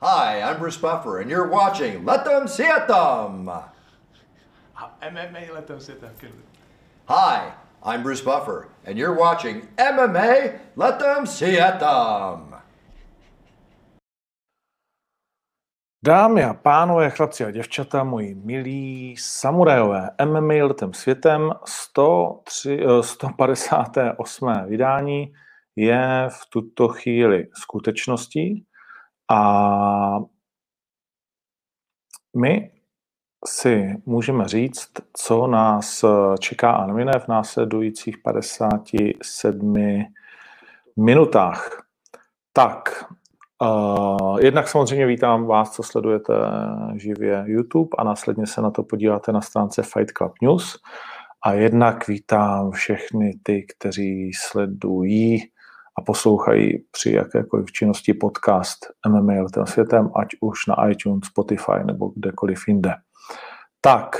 Hi, I'm Bruce Buffer, and you're watching Let Them See It Them. MMA Let Them Sit Them. Hi, I'm Bruce Buffer, and you're watching MMA Let Them See It Them. Dámy a pánové, chlapci a děvčata, moji milí samurajové, MMA letem světem 103, 158. Eh, vydání je v tuto chvíli skutečností a my si můžeme říct, co nás čeká a nomine v následujících 57 minutách. Tak, uh, jednak samozřejmě vítám vás, co sledujete živě YouTube a následně se na to podíváte na stránce Fight Club News. A jednak vítám všechny ty, kteří sledují a poslouchají při jakékoliv činnosti podcast MMA letem světem, ať už na iTunes, Spotify nebo kdekoliv jinde. Tak,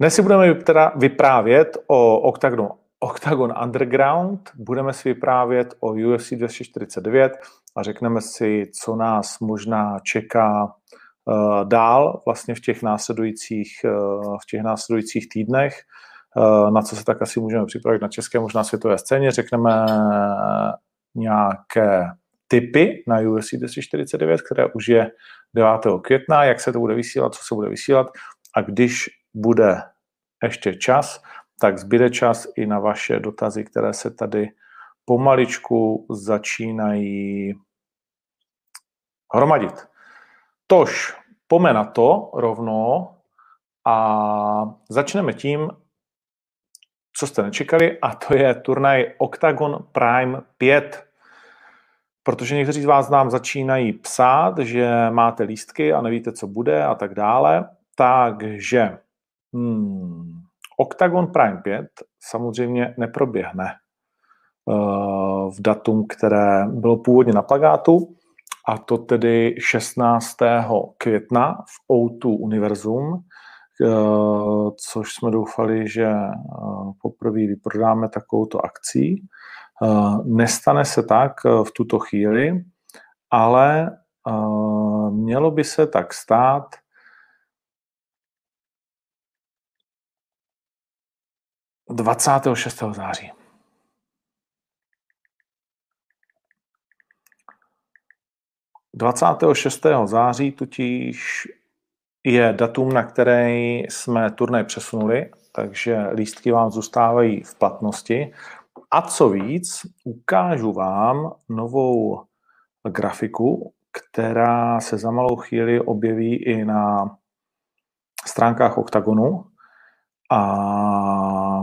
dnes si budeme vyprávět o Octagon, Octagon Underground, budeme si vyprávět o UFC 249 a řekneme si, co nás možná čeká uh, dál vlastně v těch následujících, uh, v těch následujících týdnech. Eh, na co se tak asi můžeme připravit na české, možná světové scéně. Řekneme nějaké typy na UFC 249, které už je 9. května, jak se to bude vysílat, co se bude vysílat a když bude ještě čas, tak zbyde čas i na vaše dotazy, které se tady pomaličku začínají hromadit. Tož, pome na to rovno a začneme tím, co jste nečekali, a to je turnaj Octagon Prime 5. Protože někteří z vás nám začínají psát, že máte lístky a nevíte, co bude a tak dále. Takže hmm, Octagon Prime 5 samozřejmě neproběhne uh, v datum, které bylo původně na plagátu, a to tedy 16. května v O2 Univerzum, Eh, což jsme doufali, že eh, poprvé vyprodáme takovouto akcí. Eh, nestane se tak v tuto chvíli, ale mělo by se tak stát Dvacátého 26. září. Dvacátého 6. září totiž je datum, na které jsme turnaj přesunuli, takže lístky vám zůstávají v platnosti. A co víc, ukážu vám novou grafiku, která se za malou chvíli objeví i na stránkách OKTAGONu. A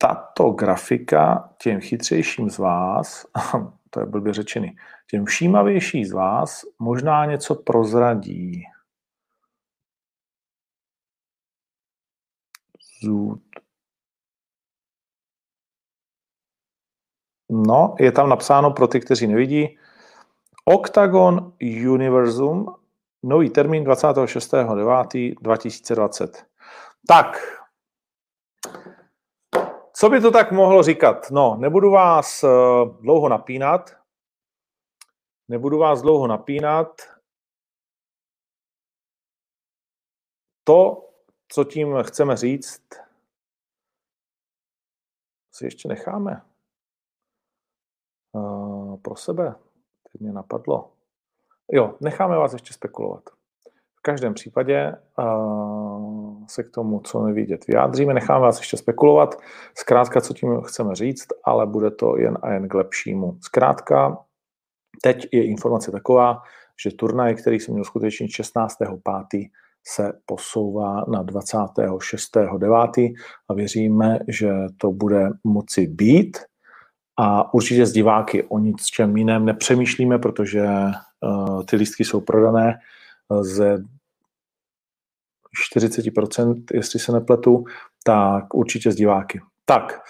tato grafika těm chytřejším z vás, to je blbě řečený, těm všímavější z vás možná něco prozradí. Zůd. No, je tam napsáno pro ty, kteří nevidí. Octagon Universum, nový termín 26.9.2020. Tak, co by to tak mohlo říkat? No, nebudu vás eh, dlouho napínat, Nebudu vás dlouho napínat. To, co tím chceme říct, si ještě necháme uh, pro sebe. Teď mě napadlo. Jo, necháme vás ještě spekulovat. V každém případě uh, se k tomu, co nevidět, vyjádříme. Necháme vás ještě spekulovat. Zkrátka, co tím chceme říct, ale bude to jen a jen k lepšímu. Zkrátka, Teď je informace taková, že turnaj, který se měl skutečnit 16.5., se posouvá na 26.9. a věříme, že to bude moci být. A určitě z diváky o nic čem jiném nepřemýšlíme, protože uh, ty lístky jsou prodané ze 40%, jestli se nepletu, tak určitě z diváky. Tak,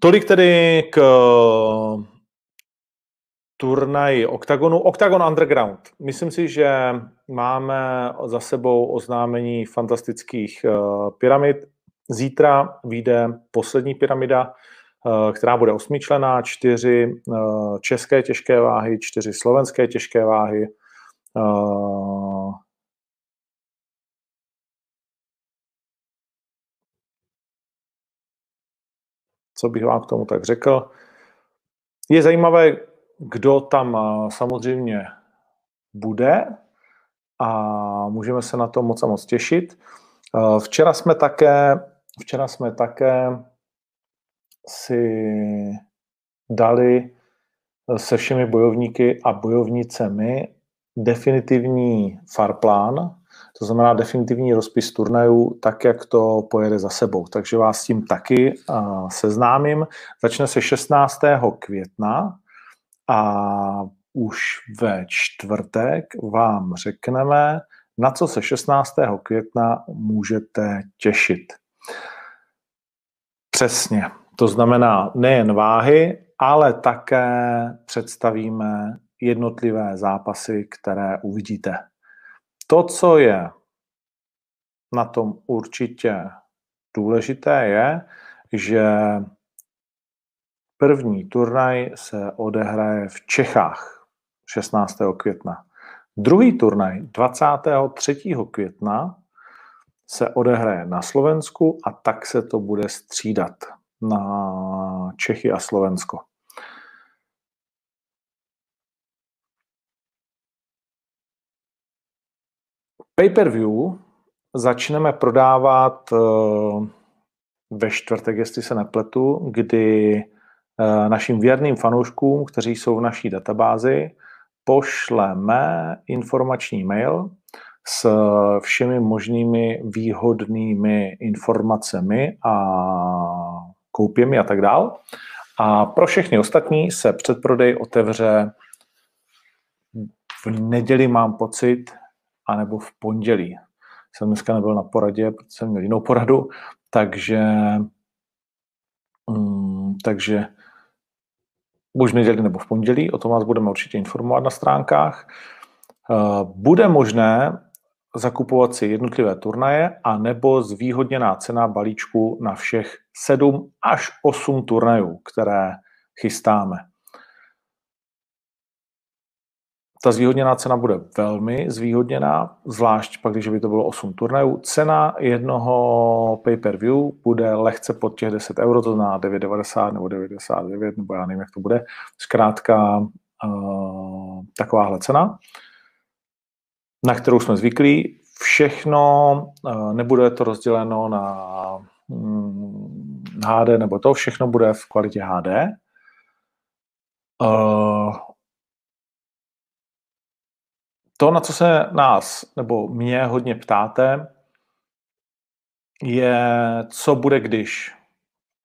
tolik tedy k turnaj Octagonu. Octagon Underground. Myslím si, že máme za sebou oznámení fantastických uh, pyramid. Zítra vyjde poslední pyramida která bude osmičlená, čtyři české těžké váhy, čtyři slovenské těžké váhy, co bych vám k tomu tak řekl. Je zajímavé, kdo tam samozřejmě bude a můžeme se na to moc a moc těšit. Včera jsme také, včera jsme také si dali se všemi bojovníky a bojovnicemi definitivní farplán, to znamená definitivní rozpis turnajů, tak jak to pojede za sebou. Takže vás s tím taky uh, seznámím. Začne se 16. května a už ve čtvrtek vám řekneme, na co se 16. května můžete těšit. Přesně. To znamená nejen váhy, ale také představíme jednotlivé zápasy, které uvidíte. To, co je na tom určitě důležité, je, že první turnaj se odehraje v Čechách 16. května. Druhý turnaj 23. května se odehraje na Slovensku a tak se to bude střídat na Čechy a Slovensko. Pay-per-view začneme prodávat eh, ve čtvrtek, jestli se nepletu, kdy eh, našim věrným fanouškům, kteří jsou v naší databázi, pošleme informační mail s všemi možnými výhodnými informacemi a koupěmi a tak dál. A pro všechny ostatní se předprodej otevře v neděli, mám pocit, anebo v pondělí. Jsem dneska nebyl na poradě, protože jsem měl jinou poradu, takže, mm, takže buď v neděli nebo v pondělí, o tom vás budeme určitě informovat na stránkách. Eh, bude možné zakupovat si jednotlivé turnaje a nebo zvýhodněná cena balíčku na všech 7 až 8 turnajů, které chystáme. Ta zvýhodněná cena bude velmi zvýhodněná, zvlášť pak, když by to bylo 8 turnajů. Cena jednoho pay-per-view bude lehce pod těch 10 euro, to znamená 9,90 nebo 9,99, nebo já nevím, jak to bude. Zkrátka uh, takováhle cena, na kterou jsme zvyklí. Všechno, uh, nebude to rozděleno na um, HD nebo to, všechno bude v kvalitě HD. Uh, to, na co se nás nebo mě hodně ptáte, je, co bude když.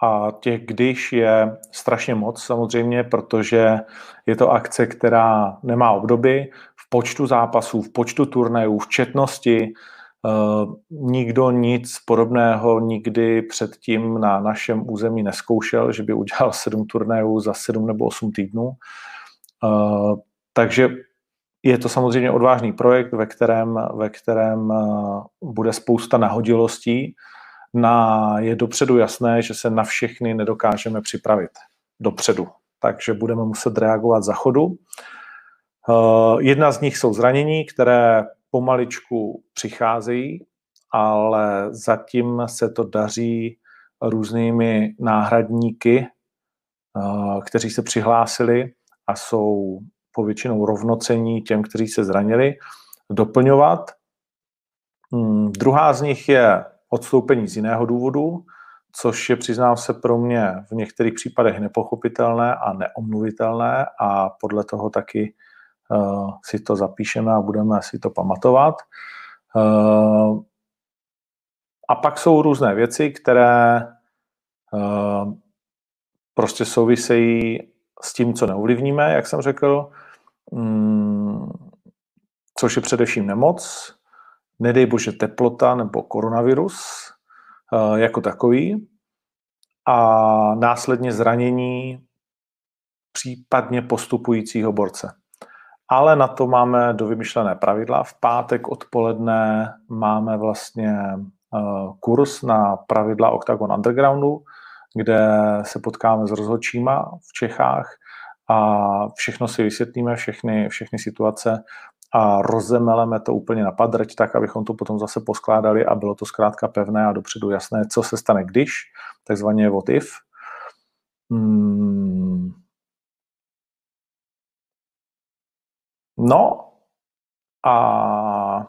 A těch když je strašně moc samozřejmě, protože je to akce, která nemá obdoby v počtu zápasů, v počtu turnajů, v četnosti. Uh, nikdo nic podobného nikdy předtím na našem území neskoušel, že by udělal sedm turnajů za sedm nebo osm týdnů. Uh, takže je to samozřejmě odvážný projekt, ve kterém, ve kterém eh, bude spousta nahodilostí. Na, je dopředu jasné, že se na všechny nedokážeme připravit dopředu, takže budeme muset reagovat za chodu. Eh, jedna z nich jsou zranění, které pomaličku přicházejí, ale zatím se to daří různými náhradníky, eh, kteří se přihlásili a jsou povětšinou rovnocení těm, kteří se zranili, doplňovat. Hmm, druhá z nich je odstoupení z jiného důvodu, což je, přiznám se, pro mě v některých případech nepochopitelné a neomluvitelné a podle toho taky uh, si to zapíšeme a budeme si to pamatovat. Uh, a pak jsou různé věci, které uh, prostě souvisejí s tím, co neovlivníme, jak jsem řekl, což je především nemoc, nedej bože teplota nebo koronavirus eh, jako takový a následně zranění případně postupujícího borce. Ale na to máme dovymyšlené pravidla. V pátek odpoledne máme vlastně eh, kurz na pravidla Octagon Undergroundu, kde se potkáme s rozhodčíma v Čechách a všechno si vysvětlíme, všechny, všechny situace a rozemeleme to úplně na padrť, tak abychom to potom zase poskládali a bylo to zkrátka pevné a dopředu jasné, co se stane když, takzvaně what if. Hmm. No a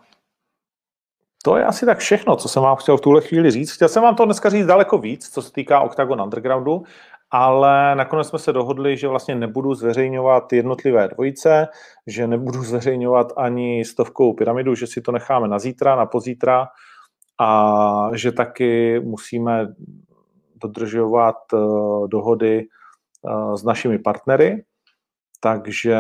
to je asi tak všechno, co jsem vám chtěl v tuhle chvíli říct. Chtěl jsem vám to dneska říct daleko víc, co se týká Octagon Undergroundu, ale nakonec jsme se dohodli, že vlastně nebudu zveřejňovat jednotlivé dvojice, že nebudu zveřejňovat ani stovkou pyramidu, že si to necháme na zítra, na pozítra a že taky musíme dodržovat eh, dohody eh, s našimi partnery. Takže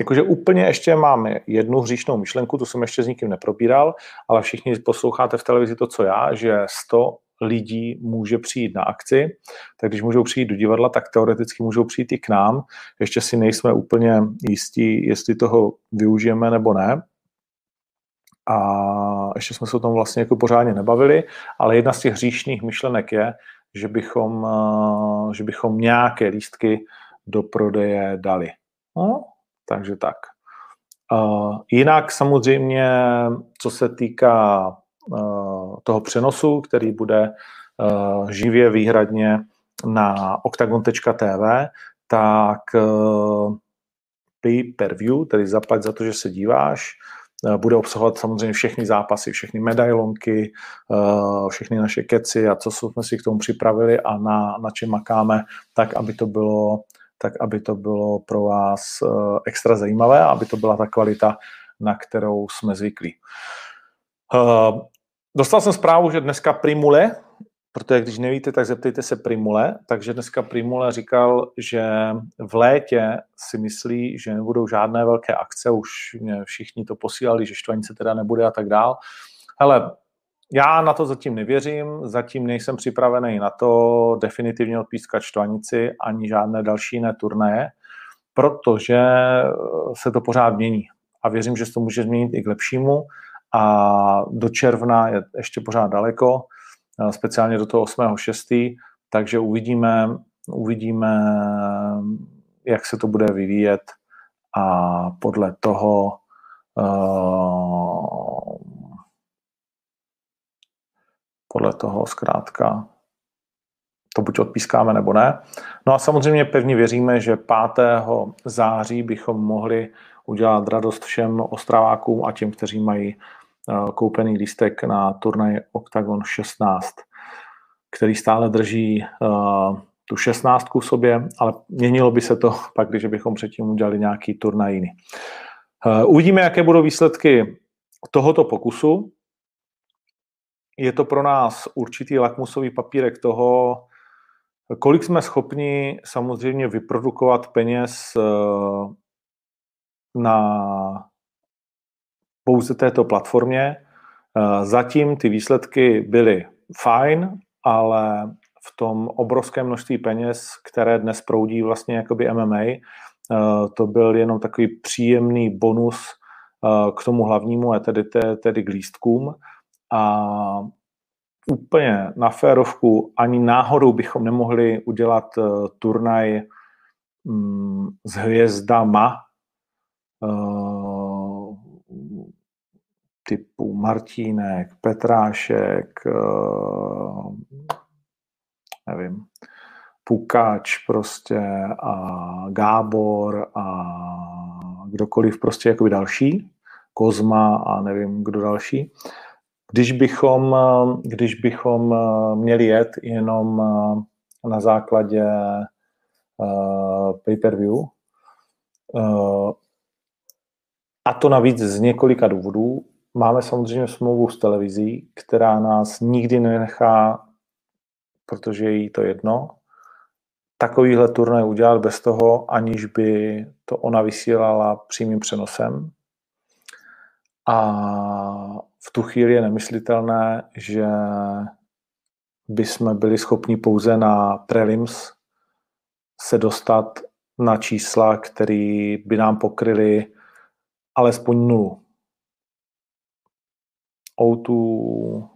Jakože úplně ještě máme jednu hříšnou myšlenku, tu jsem ještě s nikým nepropíral, ale všichni posloucháte v televizi to, co já, že 100 lidí může přijít na akci, tak když můžou přijít do divadla, tak teoreticky můžou přijít i k nám. Ještě si nejsme úplně jistí, jestli toho využijeme nebo ne. A ještě jsme se o tom vlastně jako pořádně nebavili, ale jedna z těch hříšných myšlenek je, že bychom, že bychom nějaké lístky do prodeje dali. No, takže tak. Jinak samozřejmě, co se týká toho přenosu, který bude uh, živě výhradně na octagon.tv, tak uh, pay per view, tedy zaplať za to, že se díváš, bude obsahovat samozřejmě všechny zápasy, všechny medailonky, všechny naše keci a co jsme si k tomu připravili a na, na čem makáme, tak aby to bylo tak aby to bylo pro vás eh, extra zajímavé, aby to byla ta kvalita, na kterou jsme zvyklí. Dostal jsem zprávu, že dneska Primule, protože když nevíte, tak zeptejte se Primule, takže dneska Primule říkal, že v létě si myslí, že nebudou žádné velké akce, už mě všichni to posílali, že štvanice teda nebude a tak dál. Hele, já na to zatím nevěřím, zatím nejsem připravený na to definitivně odpískat štvanici ani žádné další jiné turnaje, protože se to pořád mění. A věřím, že se to může změnit i k lepšímu. A do června je ještě pořád daleko, speciálně do toho 8.6. Takže uvidíme, uvidíme, jak se to bude vyvíjet a podle toho uh, podle toho zkrátka to buď odpískáme nebo ne. No a samozřejmě pevně věříme, že 5. září bychom mohli udělat radost všem ostravákům a těm, kteří mají eh, koupený lístek na turnaj Octagon 16, který stále drží uh, tu 16 v sobě, ale měnilo by se to pak, když bychom předtím udělali nějaký turnaj jiný. Uh, uvidíme, jaké budou výsledky tohoto pokusu je to pro nás určitý lakmusový papírek toho, kolik jsme schopni samozřejmě vyprodukovat peněz eh, na pouze této platformě. Eh, zatím ty výsledky byly fajn, ale v tom obrovském množství peněz, které dnes proudí vlastně jakoby MMA, eh, to byl jenom takový příjemný bonus k tomu hlavnímu, a tedy, tedy k lístkům a úplně na férovku ani náhodou bychom nemohli udělat turnaj um, s hvězdama typu Martínek, Petrášek, uh, nevím, Pukač prostě a Gábor a kdokoliv prostě jakoby další, Kozma a nevím, kdo další. Když bychom, když bychom eh, měli jet jenom eh, na základě eh, pay-per-view, a to navíc z několika důvodů. Máme samozřejmě smlouvu s televizí, která nás nikdy nenechá, protože je jí to jedno, takovýhle turnaj udělat bez toho, aniž by to ona vysílala přímým přenosem. A v tu chvíli je nemyslitelné, že by jsme byli schopni pouze na prelims se dostat na čísla, které by nám pokryly alespoň nulu. O tu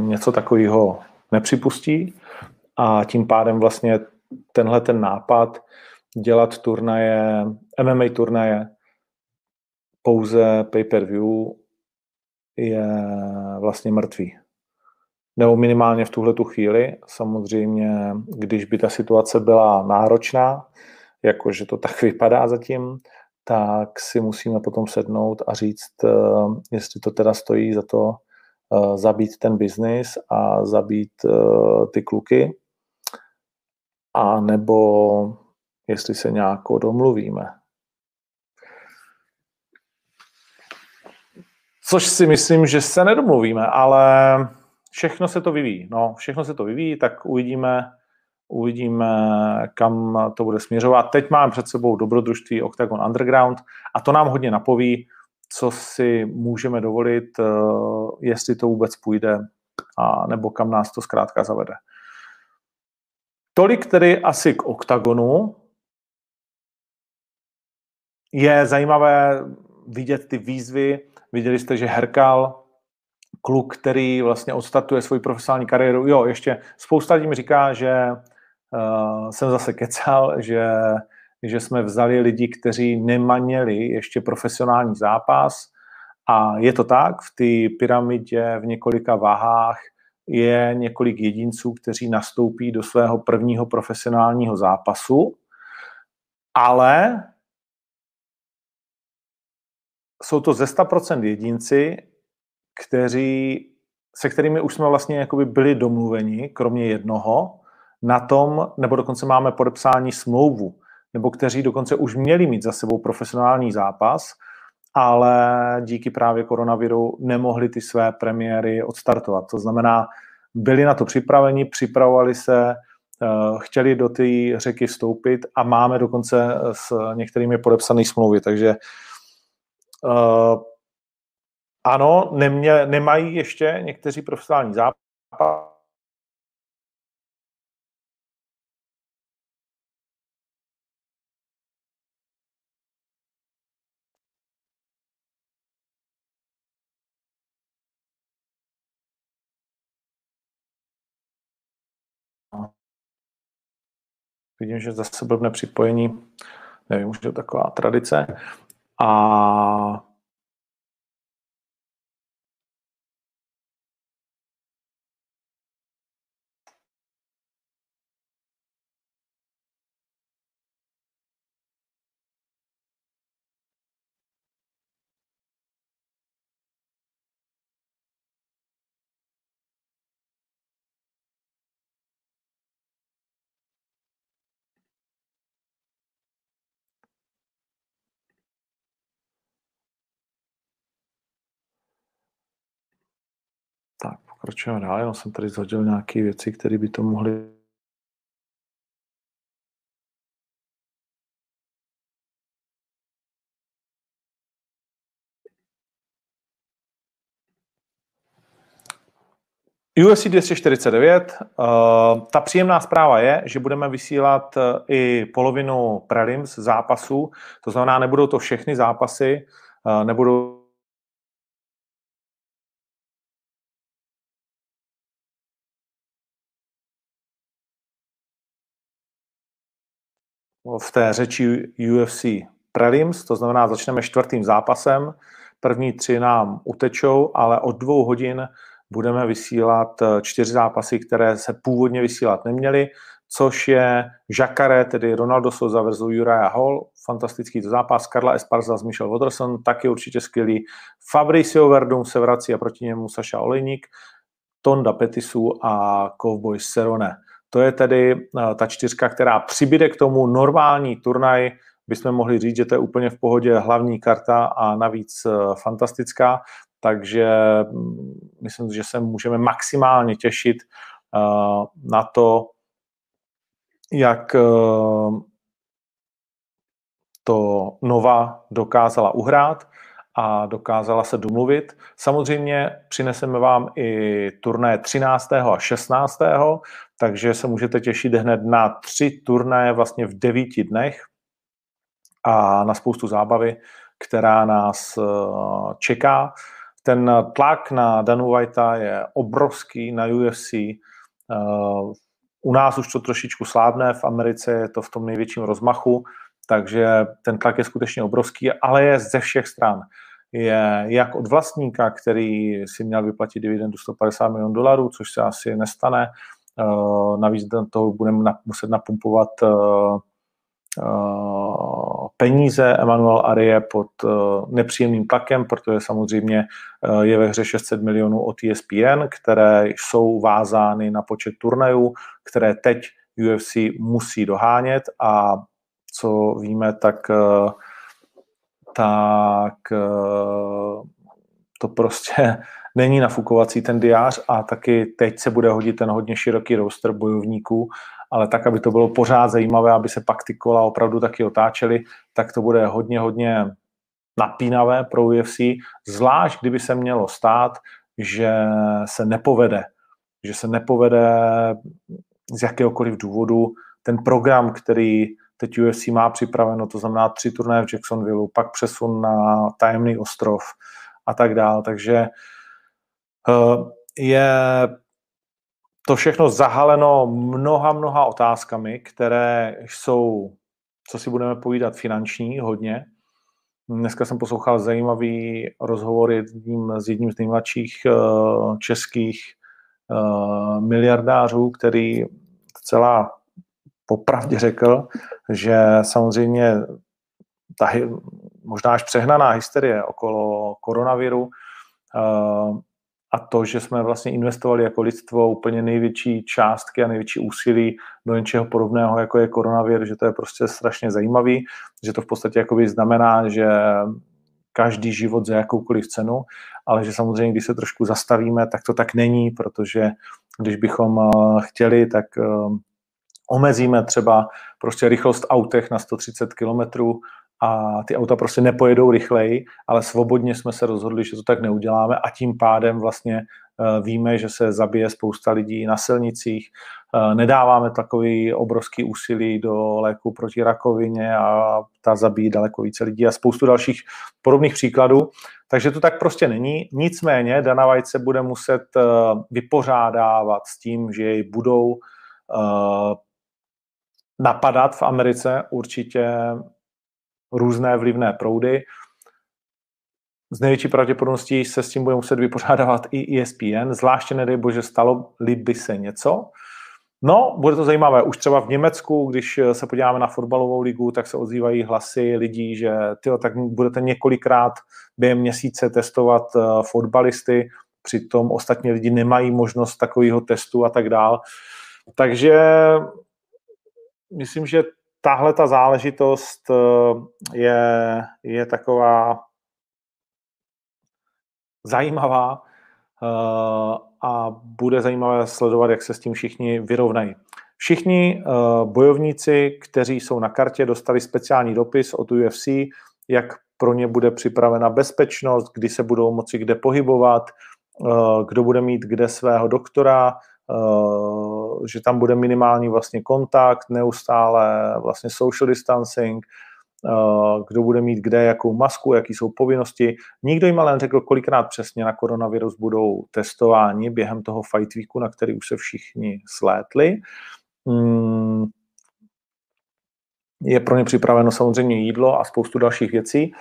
něco takového nepřipustí a tím pádem vlastně tenhle ten nápad dělat turnaje, MMA turnaje pouze pay-per-view je vlastně mrtvý. Nebo minimálně v tuhle tu chvíli. Samozřejmě, když by ta situace byla náročná, jakože to tak vypadá zatím, tak si musíme potom sednout a říct, eh, jestli to teda stojí za to eh, zabít ten biznis a zabít eh, ty kluky, a nebo jestli se nějak domluvíme. Což si myslím, že se nedomluvíme, ale všechno se to vyvíjí. No, všechno se to vyvíjí, tak uvidíme, uvidíme, kam to bude směřovat. Teď máme před sebou dobrodružství Octagon Underground a to nám hodně napoví, co si můžeme dovolit, eh, jestli to vůbec půjde, a nebo kam nás to zkrátka zavede. Tolik tedy asi k OKTAGONu. Je zajímavé vidět ty výzvy. Viděli jste, že Herkal, kluk, který vlastně odstartuje svoji profesionální kariéru, jo, ještě spousta lidí mi říká, že uh, jsem zase kecal, že, že jsme vzali lidi, kteří nemaněli ještě profesionální zápas. A je to tak, v té pyramidě v několika váhách je několik jedinců, kteří nastoupí do svého prvního profesionálního zápasu, ale jsou to ze 100% jedinci, kteří, se kterými už jsme vlastně jakoby byli domluveni, kromě jednoho, na tom, nebo dokonce máme podepsání smlouvu, nebo kteří dokonce už měli mít za sebou profesionální zápas, ale díky právě koronaviru nemohli ty své premiéry odstartovat. To znamená, byli na to připraveni, připravovali se, eh, chtěli do té řeky vstoupit a máme dokonce s některými podepsané smlouvy, takže uh, ano, nemě, nemají ještě někteří profesionální zápas, Vidím, že zase blbne připojení. Nevím, už je to taková tradice. A Pokračujeme dál. Já jsem tady zhodil nějaké věci, které by to mohly UFC 249. Uh, ta příjemná zpráva je, že budeme vysílat uh, i polovinu prelims zápasů, to znamená, nebudou to všechny zápasy, uh, nebudou v té řeči UFC prelims, to znamená, začneme čtvrtým zápasem, první tři nám utečou, ale od dvou hodin budeme vysílat eh, čtyři zápasy, které se původně vysílat neměly, což je Jacare, tedy Ronaldo Souza versus Uriah Hall, fantastický to zápas, Karla Esparza s Michel Watterson, taky určitě skvělý, Fabricio Verdum se vrací a proti němu Saša Olejník, Tonda Petisu a Cowboy Serone. To je tedy eh, ta čtyřka, která přibyde k tomu normální turnaj, bychom mohli říct, že to je úplně v pohodě hlavní karta a navíc eh, fantastická, takže mm, myslím, že se můžeme maximálně těšit eh, na to, jak to Nova dokázala uhrát a dokázala se domluvit. Samozřejmě přineseme vám i turné 13. a 16 takže se můžete těšit hned na tři turnaje vlastně v devíti dnech a na spoustu zábavy, která nás eh, čeká. Ten tlak na Danu Whitea je obrovský na UFC. U nás už to trošičku slábne, v Americe je to v tom největším rozmachu, takže ten tlak je skutečně obrovský, ale je ze všech stran. Je jak od vlastníka, který si měl vyplatit dividendu 150 milionů dolarů, což se asi nestane. Navíc do toho budeme muset napumpovat peníze. Emmanuel Ari je pod nepříjemným tlakem, protože samozřejmě je ve hře 600 milionů od ESPN, které jsou vázány na počet turnajů, které teď UFC musí dohánět a co víme, tak, tak to prostě není nafukovací ten diář a taky teď se bude hodit ten hodně široký roster bojovníků, ale tak, aby to bylo pořád zajímavé, aby se pak ty kola opravdu taky otáčely, tak to bude hodně, hodně napínavé pro UFC, zvlášť kdyby se mělo stát, že se nepovede, že se nepovede z jakéhokoliv důvodu ten program, který teď UFC má připraveno, to znamená tři turnaje v Jacksonville, pak přesun na tajemný ostrov a tak dál. Takže je to všechno zahaleno mnoha, mnoha otázkami, které jsou, co si budeme povídat, finanční hodně. Dneska jsem poslouchal zajímavý rozhovor jedním, s jedním z nejmladších uh, českých uh, miliardářů, který celá popravdě řekl, že samozřejmě ta možná až přehnaná hysterie okolo koronaviru a to, že jsme vlastně investovali jako lidstvo úplně největší částky a největší úsilí do něčeho podobného, jako je koronavir, že to je prostě strašně zajímavý, že to v podstatě znamená, že každý život za jakoukoliv cenu, ale že samozřejmě, když se trošku zastavíme, tak to tak není, protože když bychom eh, chtěli, tak eh, omezíme třeba prostě rychlost autech na 130 km a ty auta prostě nepojedou rychleji, ale svobodně jsme se rozhodli, že to tak neuděláme a tím pádem vlastně eh, víme, že se zabije spousta lidí na silnicích, eh, nedáváme takový obrovský úsilí do léku proti rakovině a ta zabíjí daleko více lidí a spoustu dalších podobných příkladů. Takže to tak prostě není. Nicméně Dana White se bude muset eh, vypořádávat s tím, že jej budou napadat v Americe určitě různé vlivné proudy. Z největší pravděpodobností se s tím bude muset vypořádávat i ESPN, zvláště nedej bože stalo-li by se něco. No, bude to zajímavé. Už třeba v Německu, když se podíváme na fotbalovou ligu, tak se ozývají hlasy lidí, že tyjo, tak budete několikrát během měsíce testovat uh, fotbalisty, přitom ostatní lidi nemají možnost takového testu a tak dál. Takže myslím, že tahle ta záležitost eh, je, je taková zajímavá eh, a bude zajímavé sledovat, jak se s tím všichni vyrovnají. Všichni eh, bojovníci, kteří jsou na kartě, dostali speciální dopis od UFC, jak pro ně bude připravena bezpečnost, kdy se budou moci kde pohybovat, kdo bude mít kde svého doktora, že tam bude minimální vlastně kontakt, neustále vlastně social distancing, eh, kdo bude mít kde jakou masku, jaký jsou povinnosti. Nikdo jim ale neřekl, kolikrát přesně na koronavirus budou testováni během toho fight weeku, na který už se všichni slétli. Hmm. Je pro ně připraveno samozřejmě jídlo a spoustu dalších věcí.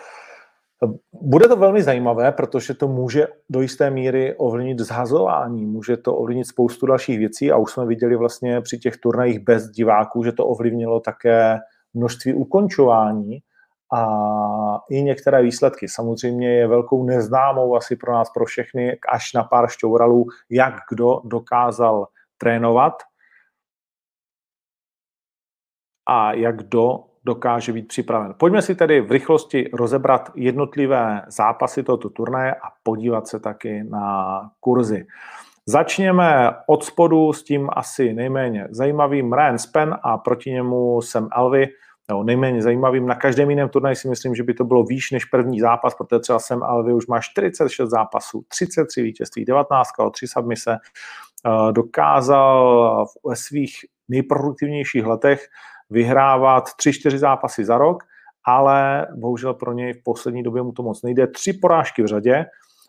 Bude to velmi zajímavé, protože to může do jisté míry ovlivnit zhazování, může to ovlivnit spoustu dalších věcí a už jsme viděli vlastně při těch turnajích bez diváků, že to ovlivnilo také množství ukončování a i některé výsledky. Samozřejmě je velkou neznámou asi pro nás, pro všechny, až na pár šťouralů, jak kdo dokázal trénovat a jak kdo dokáže být připraven. Pojďme si tedy v rychlosti rozebrat jednotlivé zápasy tohoto turnaje a podívat se taky na kurzy. Začněme od spodu s tím asi nejméně zajímavým Ryan Spen a proti němu Sam Alvy, nebo nejméně zajímavým. Na každém jiném turnaji si myslím, že by to bylo výš než první zápas, protože třeba Sam Alvy už má 46 zápasů, 33 vítězství, 19 o 3 submise, eh, dokázal ve svých nejproduktivnějších letech vyhrávat 3-4 zápasy za rok, ale bohužel pro něj v poslední době mu to moc nejde. Tři porážky v řadě,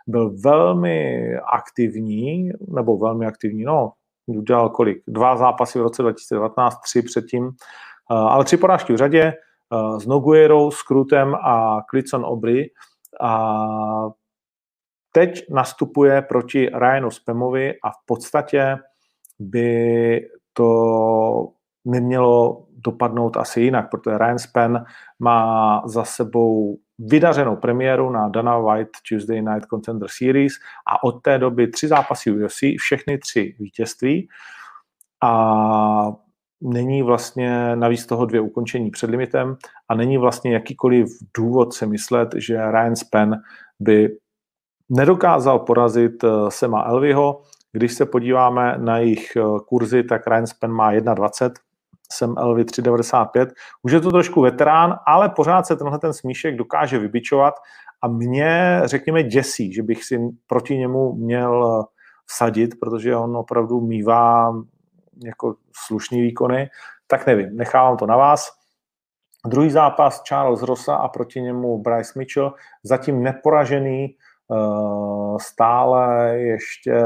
byl velmi aktivní, nebo velmi aktivní, no, udělal kolik? Dva zápasy v roce 2019, tři předtím, ale tři porážky v řadě s Noguerou, s Krutem a Klicon Obry. A teď nastupuje proti Ryanu Spemovi a v podstatě by to nemělo dopadnout asi jinak, protože Ryan Spen má za sebou vydařenou premiéru na Dana White Tuesday Night Contender Series a od té doby tři zápasy UFC, všechny tři vítězství a není vlastně navíc toho dvě ukončení před limitem a není vlastně jakýkoliv důvod se myslet, že Ryan Spen by nedokázal porazit eh, Sema Elvyho. Když se podíváme na jejich eh, kurzy, tak Ryan Spen má 1,20, Sem Elvy 3,95. Už je to trošku veterán, ale pořád se tenhle ten smíšek dokáže vybičovat a mě, řekněme, děsí, že bych si proti němu měl eh, vsadit, protože on opravdu mývá jako slušný výkony, tak nevím, nechávám to na vás. Druhý zápas Charles Rosa a proti němu Bryce Mitchell, zatím neporažený, eh, stále ještě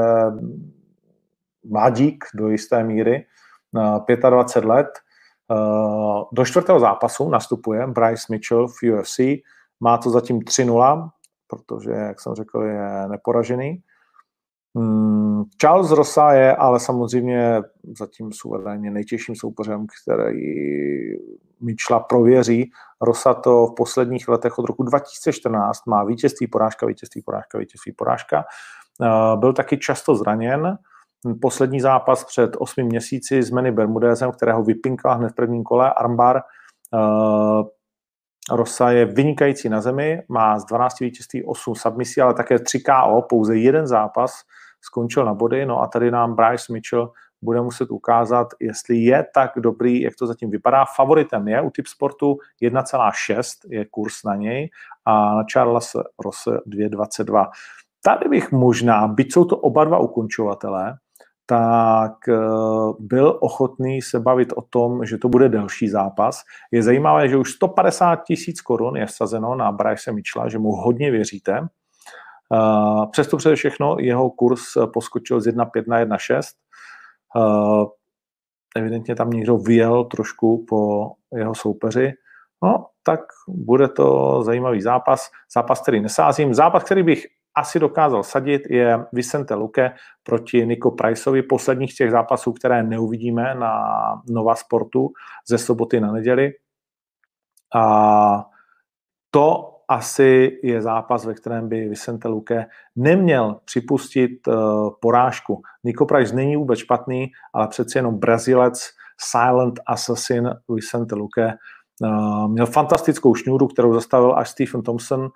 mladík do jisté míry, 25 let. Eh, do čtvrtého zápasu nastupuje Bryce Mitchell v UFC. Má to zatím 3-0, protože, jak jsem řekl, je neporažený. Hmm, Charles Rosa je ale samozřejmě zatím suverénně nejtěžším soupeřem, který Mitchella prověří. Rosa to v posledních letech od roku 2014 má vítězství, porážka, vítězství, porážka, vítězství, porážka. Eh, byl taky často zraněn, poslední zápas před osmi měsíci s Manny Bermudezem, kterého vypinkal hned v prvním kole, armbar. Uh, Rosa je vynikající na zemi, má z 12 vítězství 8 submisí, ale také 3 KO, pouze jeden zápas skončil na body, no a tady nám Bryce Mitchell bude muset ukázat, jestli je tak dobrý, jak to zatím vypadá. Favoritem je u typ sportu 1,6 je kurz na něj a na Charles Rosse 2,22. Tady bych možná, byť jsou to oba dva ukončovatelé, tak eh, byl ochotný se bavit o tom, že to bude delší zápas. Je zajímavé, že už 150 tisíc korun je vsazeno na Bryce Mitchella, že mu hodně věříte. Eh, přesto přede všechno jeho kurz poskočil z 1,5 na 1,6. Eh, evidentně tam někdo vyjel trošku po jeho soupeři. No, tak bude to zajímavý zápas. Zápas, který nesázím. Zápas, který bych asi dokázal sadit, je Vicente Luque proti Nico Priceovi. Posledních těch zápasů, které neuvidíme na Nova Sportu ze soboty na neděli. A to asi je zápas, ve kterém by Vicente Luque neměl připustit uh, porážku. Nico Price není vůbec špatný, ale přeci jenom Brazilec, silent assassin Vicente Luque uh, měl fantastickou šňůru, kterou zastavil až Stephen Thompson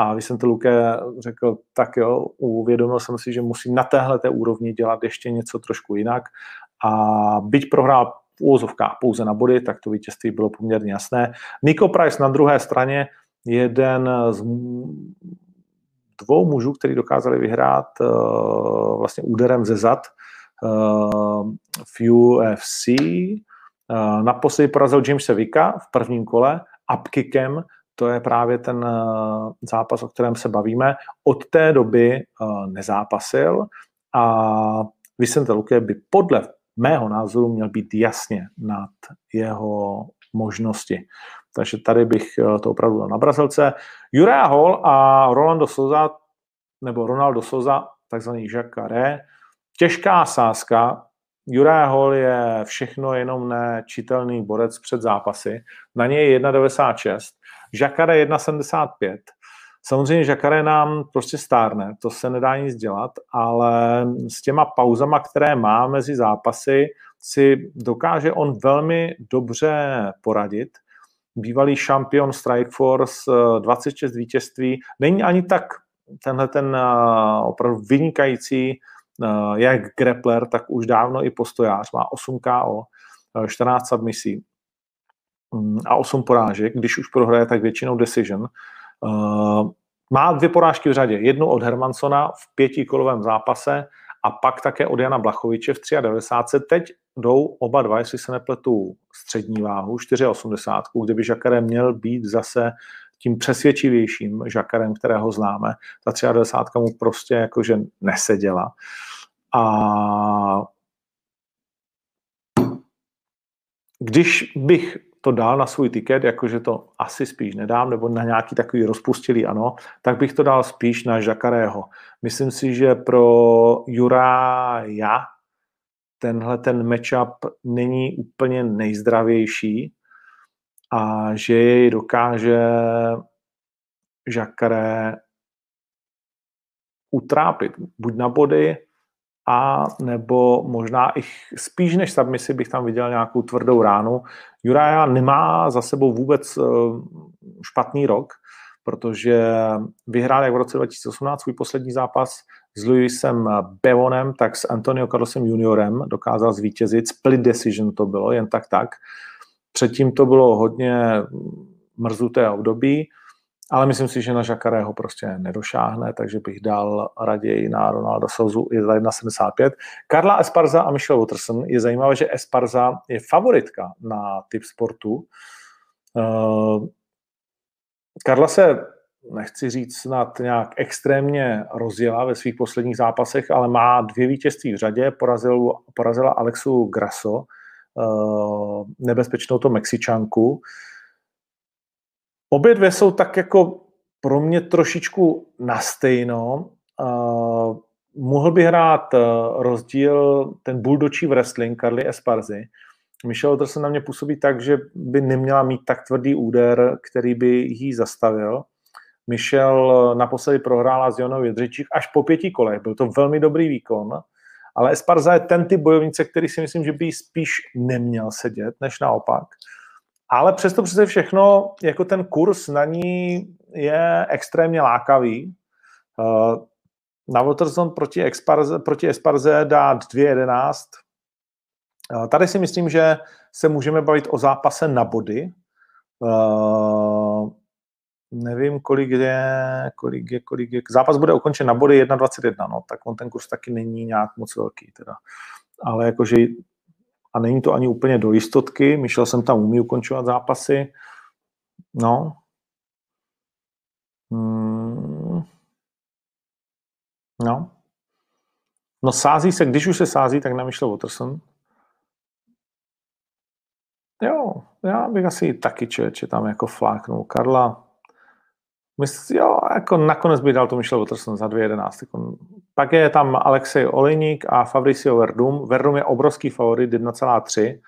a Vicente Luque řekl, tak jo, uvědomil jsem si, že musím na téhle té úrovni dělat ještě něco trošku jinak. A byť prohrál v úvozovkách pouze na body, tak to vítězství bylo poměrně jasné. Nico Price na druhé straně, jeden z dvou mužů, kteří dokázali vyhrát uh, vlastně úderem ze zad uh, v UFC. Uh, naposledy porazil Jamesa Vika v prvním kole upkickem to je právě ten eh, zápas, o kterém se bavíme. Od té doby eh, nezápasil a Vicente Luque by podle mého názoru měl být jasně nad jeho možnosti. Takže tady bych eh, to opravdu dal na Brazilce. Jurea Hall a Rolando Souza, nebo Ronaldo Souza, takzvaný Jacques Carré. Těžká sázka. Jurea Hall je všechno jenom nečitelný borec před zápasy. Na něj je 1,96 Žakare 1,75. Samozřejmě Žakare nám prostě stárne, to se nedá nic dělat, ale s těma pauzama, které má mezi zápasy, si dokáže on velmi dobře poradit. Bývalý šampion Strikeforce, 26 vítězství, není ani tak tenhle ten eh, opravdu vynikající eh, jak grappler, tak už dávno i postojář, má 8 KO, 14 submisí. Mm, a 8 porážek, když už prohraje, tak většinou decision. Uh, má dvě porážky v řadě. Jednu od Hermansona v pětikolovém zápase a pak také od Jana Blachoviče v 93. Teď jdou oba dva, jestli se nepletu, střední váhu, 4,80, kde by Žakarem měl být zase tím přesvědčivějším Žakarem, kterého známe. Ta 93 mu prostě jakože neseděla. A když bych to dal na svůj tiket, jakože to asi spíš nedám, nebo na nějaký takový rozpustilý ano, tak bych to dal spíš na Žakarého. Myslím si, že pro Juraja tenhle ten matchup není úplně nejzdravější a že jej dokáže Žakaré utrápit. Buď na body, a nebo možná i spíš než submisi bych tam viděl nějakou tvrdou ránu. Juraja nemá za sebou vůbec eh, špatný rok, protože vyhrál jak v roce 2018 svůj poslední zápas s Luisem Bevonem, tak s Antonio Carlosem juniorem dokázal zvítězit. Split decision to bylo, jen tak tak. Předtím to bylo hodně mrzuté období ale myslím si, že na Žakarého prostě nedošáhne, takže bych dal raději na Ronaldo Souzu je za 1,75. Karla Esparza a Michelle Watterson. Je zajímavé, že Esparza je favoritka na typ sportu. Uh, Karla se, nechci říct snad nějak extrémně rozjela ve svých posledních zápasech, ale má dvě vítězství v řadě. Porazil, porazila Alexu Grasso, uh, nebezpečnou to Mexičanku. Obě dvě jsou tak jako pro mě trošičku na stejno. Uh, mohl by hrát uh, rozdíl ten buldočí wrestling Carly Esparzi. Michelle se na mě působí tak, že by neměla mít tak tvrdý úder, který by jí zastavil. Michelle naposledy prohrála s Jonou Jedřičík až po pěti kolech. Byl to velmi dobrý výkon, ale Esparza je ten typ bojovnice, který si myslím, že by spíš neměl sedět, než naopak. Ale přesto přece všechno, jako ten kurz na ní je extrémně lákavý. Eh, na Waterson proti, Exparze, proti Esparze dát 2.11. Eh, tady si myslím, že se můžeme bavit o zápase na body. Uh, nevím, kolik je, kolik je, kolik je. Zápas bude ukončen na body 1.21, no, tak on ten kurz taky není nějak moc velký. Teda. Ale jakože a není to ani úplně do jistotky. Myšel jsem tam umí ukončovat zápasy. No. Hmm. No. No sází se, když už se sází, tak na Michelle Watterson. Jo, já bych asi taky člověče tam jako fláknul. Karla, Myslím, jo, jako nakonec by dal to Michel Watterson za 2.11. Jako, pak je tam Alexej Olejník a Fabricio Verdum. Verdum je obrovský favorit 1,3.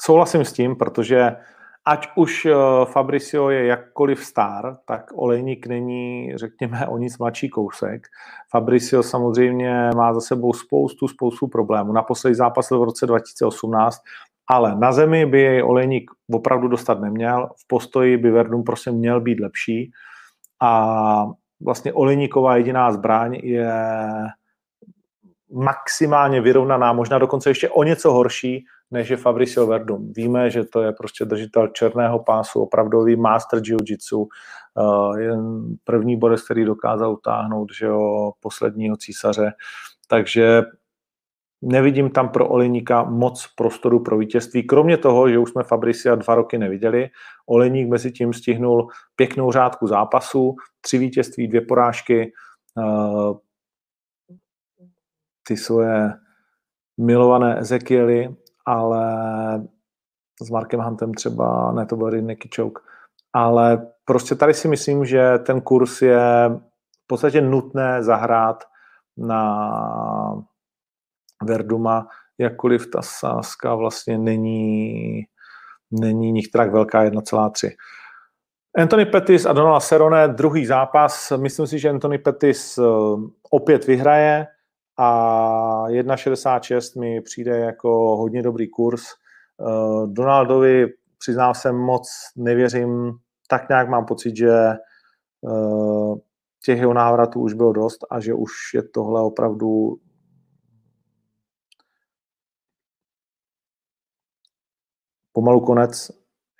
Souhlasím s tím, protože ať už eh, Fabricio je jakkoliv star, tak Olejník není, řekněme, o nic mladší kousek. Fabricio samozřejmě má za sebou spoustu, spoustu problémů. Naposledy zápas v roce 2018 ale na zemi by jej olejník opravdu dostat neměl, v postoji by Verdum prostě měl být lepší a vlastně olejníková jediná zbraň je maximálně vyrovnaná, možná dokonce ještě o něco horší, než je Fabricio Verdum. Víme, že to je prostě držitel černého pásu, opravdový master jiu-jitsu, eh, první bodec, který dokázal utáhnout že jo, posledního císaře. Takže Nevidím tam pro Oleníka moc prostoru pro vítězství, kromě toho, že už jsme Fabricia dva roky neviděli. Oleník mezi tím stihnul pěknou řádku zápasů, tři vítězství, dvě porážky, eh, ty svoje milované Ezekiely, ale s Markem Hantem třeba, ne, to byl Ridney Chouk, ale prostě tady si myslím, že ten kurz je v podstatě nutné zahrát na Verduma, jakkoliv ta sázka vlastně není, není nikterak velká 1,3. Anthony Pettis a Donald Serone, druhý zápas. Myslím si, že Anthony Pettis eh, opět vyhraje a 1,66 mi přijde jako hodně dobrý kurz. Eh, Donaldovi, přiznám se, moc nevěřím. Tak nějak mám pocit, že eh, těch jeho návratů už bylo dost a že už je tohle opravdu pomalu konec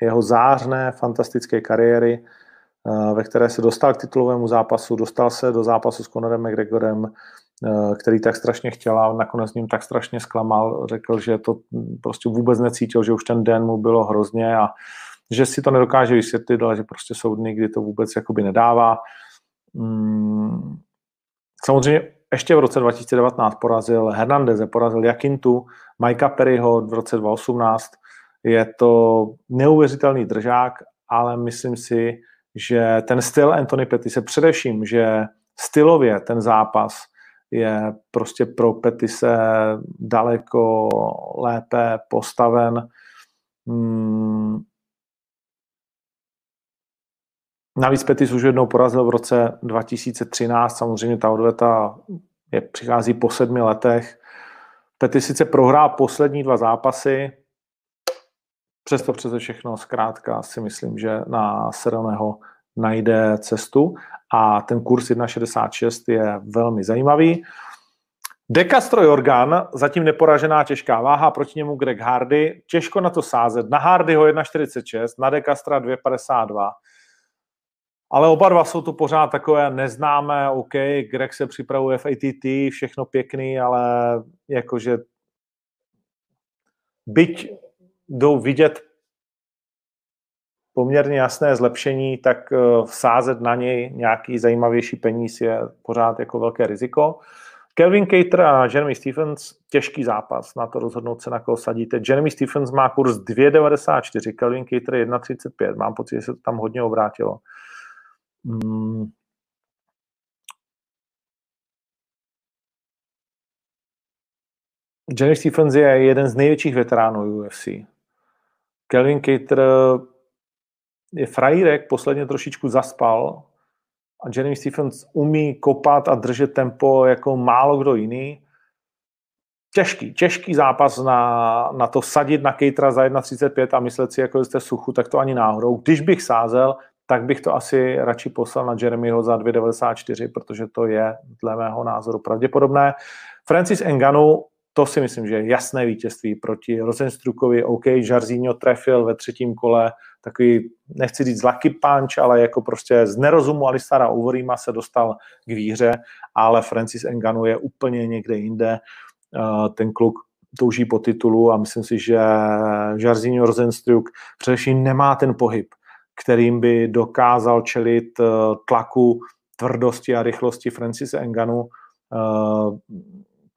jeho zářné, fantastické kariéry, eh, ve které se dostal k titulovému zápasu, dostal se do zápasu s Conorem McGregorem, eh, který tak strašně chtěl a nakonec ním tak strašně zklamal, řekl, že to prostě vůbec necítil, že už ten den mu bylo hrozně a že si to nedokáže vysvětlit, ale že prostě jsou dny, kdy to vůbec jakoby nedává. Mm, samozřejmě ještě v roce 2019 porazil Hernandeze, porazil Jakintu, Majka Perryho v roce 2018. Je to neuvěřitelný držák, ale myslím si, že ten styl Anthony Petty se především, že stylově ten zápas je prostě pro Petise daleko lépe postaven. Hmm. Navíc Petis už jednou porazil v roce 2013, samozřejmě ta odveta je, přichází po sedmi letech. Petis sice prohrál poslední dva zápasy, přesto přeze všechno zkrátka si myslím, že na Seroneho najde cestu a ten kurz 1,66 je velmi zajímavý. Decastro Jorgan, zatím neporažená těžká váha, proti němu Greg Hardy, těžko na to sázet, na Hardyho 1,46, na Decastra 2,52. Ale oba dva jsou tu pořád takové neznámé, OK, Greg se připravuje v ATT, všechno pěkný, ale jakože byť jdou vidět poměrně jasné zlepšení, tak eh, vsázet na něj nějaký zajímavější peníz je pořád jako velké riziko. Kelvin Cater a Jeremy Stephens, těžký zápas, na to rozhodnout se, na koho sadíte. Jeremy Stephens má kurz 2,94, Kelvin Cater 1,35, mám pocit, že se to tam hodně obrátilo. Hmm. Jeremy Stephens je jeden z největších veteránů UFC. Kelvin Cater je frajírek, posledně trošičku zaspal a Jeremy Stephens umí kopat a držet tempo jako málo kdo jiný. Těžký, těžký zápas na, na to sadit na Kejtra za 1,35 a myslet si, jako jste suchu, tak to ani náhodou. Když bych sázel, tak bych to asi radši poslal na Jeremyho za 2,94, protože to je dle mého názoru pravděpodobné. Francis Enganu to si myslím, že je jasné vítězství proti Rosenstrukovi. OK, Žarzíňo trefil ve třetím kole takový, nechci říct lucky punch, ale jako prostě z nerozumu Alistara Uvorima se dostal k výhře, ale Francis Enganu je úplně někde jinde. Eh, ten kluk touží po titulu a myslím si, že Žarzíňo Rosenstruk především nemá ten pohyb, kterým by dokázal čelit eh, tlaku, tvrdosti a rychlosti Francis Enganu eh,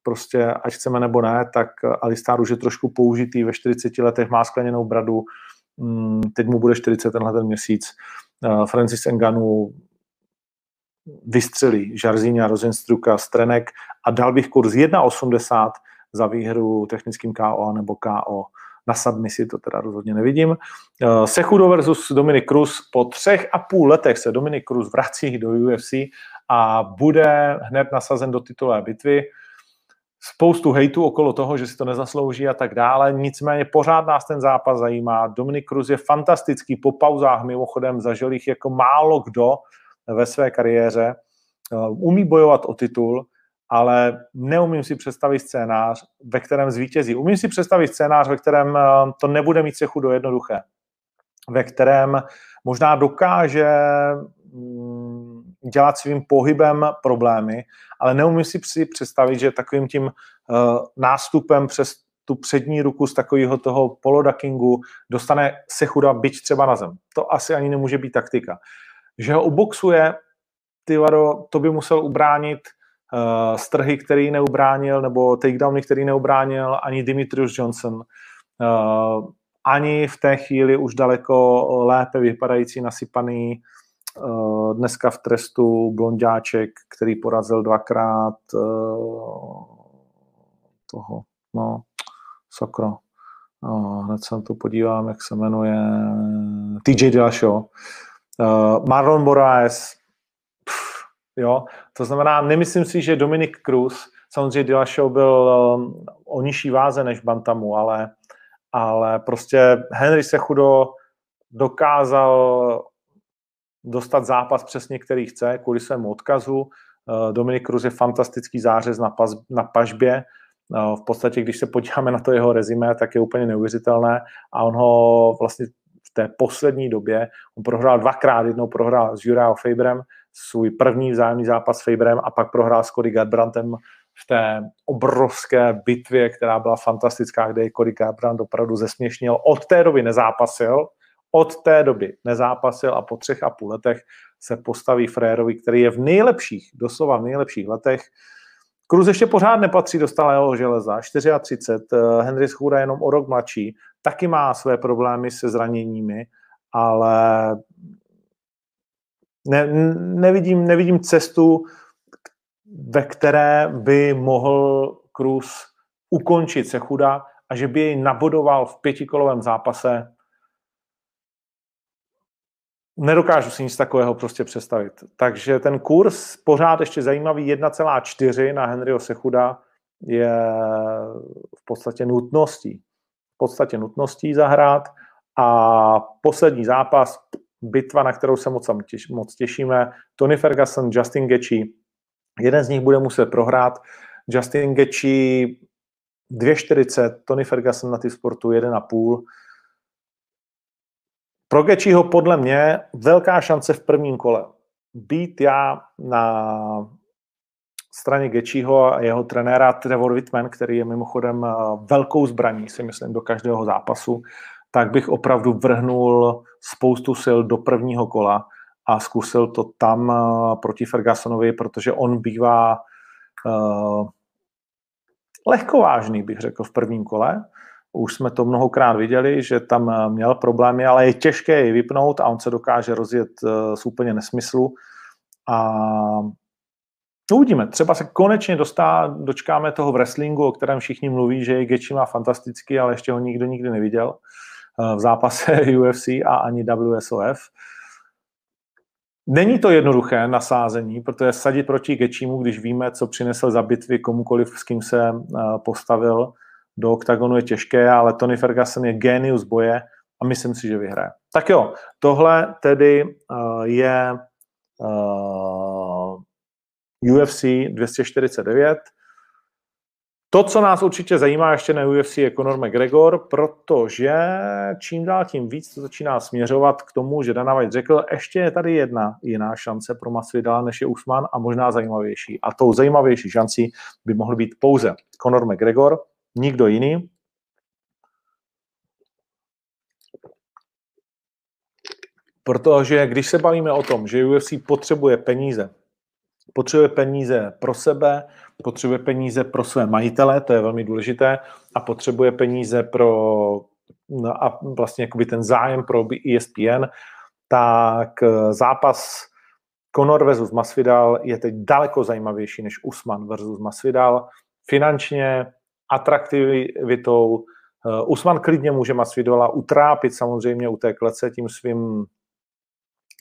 prostě, ať chceme nebo ne, tak Alistar už je trošku použitý, ve 40 letech má skleněnou bradu, mm, teď mu bude 40 tenhle ten měsíc. Eh, Francis Enganu vystřelí Žarzíňa, Rozenstruka, Strenek a dal bych kurz 1,80 za výhru technickým KO nebo KO. Na submisi to teda rozhodně nevidím. Eh, Sechudo versus Dominik Cruz. Po třech a půl letech se Dominik Cruz vrací do UFC a bude hned nasazen do titulové bitvy spoustu hejtu okolo toho, že si to nezaslouží a tak dále. Nicméně pořád nás ten zápas zajímá. Dominik Cruz je fantastický po pauzách, mimochodem zažil jich jako málo kdo ve své kariéře. Eh, umí bojovat o titul, ale neumím si představit scénář, ve kterém zvítězí. Umím si představit scénář, ve kterém eh, to nebude mít se do jednoduché. Ve kterém možná dokáže mm, dělat svým pohybem problémy, ale neumím si představit, že takovým tím uh, nástupem přes tu přední ruku z takového toho polodakingu dostane se chuda byť třeba na zem. To asi ani nemůže být taktika. Že ho uboxuje, ty vado, to by musel ubránit uh, strhy, který neubránil, nebo takedowny, který neubránil ani Dimitrius Johnson. Uh, ani v té chvíli už daleko lépe vypadající nasypaný Eh, dneska v trestu blondáček, který porazil dvakrát eh, toho, no, sakro. No, hned se to podívám, jak se jmenuje TJ Dillashaw. Uh, Marlon Moraes, pff, jo, to znamená, nemyslím si, že Dominik Cruz, samozřejmě Dillashaw byl o nižší váze než Bantamu, ale, ale prostě Henry Sechudo dokázal dostat zápas přesně, který chce, kvůli svému odkazu. Eh, Dominik Cruz je fantastický zářez na, pas, na pažbě. Eh, v podstatě, když se podíváme na to jeho rezime, tak je úplně neuvěřitelné a on ho vlastně v té poslední době, on prohrál dvakrát, jednou prohrál s Jurao Faberem, svůj první vzájemný zápas s Faberem a pak prohrál s Cody Garbrantem v té obrovské bitvě, která byla fantastická, kde Cody Garbrandt opravdu zesměšnil. Od té doby nezápasil, od té doby nezápasil a po třech a půl letech se postaví Frérovi, který je v nejlepších, doslova v nejlepších letech. Cruz ještě pořád nepatří do stalého železa, 34, eh, Henry Schura jenom o rok mladší, taky má své problémy se zraněními, ale ne, nevidím, nevidím cestu, ve které by mohl Cruz ukončit se chuda a že by jej nabodoval v pětikolovém zápase. Nedokážu si nic takového prostě představit. Takže ten kurz pořád ještě zajímavý 1,4 na Henryho Sechuda je v podstatě nutností. V podstatě nutností zahrát a poslední zápas, bitva, na kterou se moc, moc těšíme, Tony Ferguson, Justin Gaethje, jeden z nich bude muset prohrát. Justin Gaethje 2,40, Tony Ferguson na ty sportu 1,5. Pro Gaethjeho podle mě velká šance v prvním kole. Být já na straně Gečiho a jeho trenéra Trevor Whitman, který je mimochodem eh, velkou zbraní, si myslím, do každého zápasu, tak bych opravdu vrhnul spoustu sil do prvního kola a zkusil to tam eh, proti Fergusonovi, protože on bývá uh, lehkovážný, bych řekl, v prvním kole. Už jsme to mnohokrát viděli, že tam eh, měl problémy, ale je těžké je vypnout a on se dokáže rozjet z úplně nesmyslu. A uvidíme, třeba se konečně dostá, dočkáme toho v wrestlingu, o kterém všichni mluví, že Gechi má fantastický, ale ještě ho nikdo nikdy neviděl v zápase UFC a ani WSOF. Není to jednoduché nasázení, protože sadit proti Gečimu, když víme, co přinesl za bitvy komukoliv, s kým se eh, postavil do oktagonu, je těžké, ale Tony Ferguson je genius boje a myslím si, že vyhraje. Tak jo, tohle tedy uh, je uh, UFC 249. To, co nás určitě zajímá ještě na UFC, je Conor McGregor, protože čím dál tím víc to začíná směřovat k tomu, že Dana White řekl, ještě je tady jedna jiná šance pro Masvidala, než je Usman a možná zajímavější. A tou zajímavější šancí by mohl být pouze Conor McGregor, nikdo jiný. Protože když se bavíme o tom, že UFC potřebuje peníze potřebuje peníze pro sebe, potřebuje peníze pro své majitele, to je velmi důležité, a potřebuje peníze pro no a vlastně jakoby ten zájem pro ESPN, tak eh, zápas Conor versus Masvidal je teď daleko zajímavější než Usman versus Masvidal. Finančně, atraktivitou. Eh, Usman klidně může Masvidala utrápit samozřejmě u té klece tím svým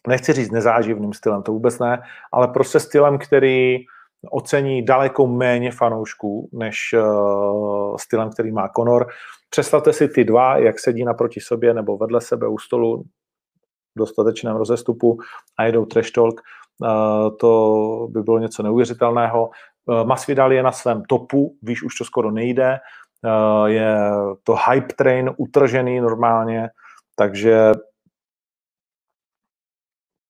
nechci říct nezáživným stylem, to vůbec ne, ale prostě stylem, který ocení daleko méně fanoušků, než uh, stylem, který má Conor. Představte si ty dva, jak sedí naproti sobě nebo vedle sebe u stolu v dostatečném rozestupu a jedou trash talk. Uh, to by bylo něco neuvěřitelného. Uh, Masvidal je na svém topu, víš, už to skoro nejde. Uh, je to hype train utržený normálně, takže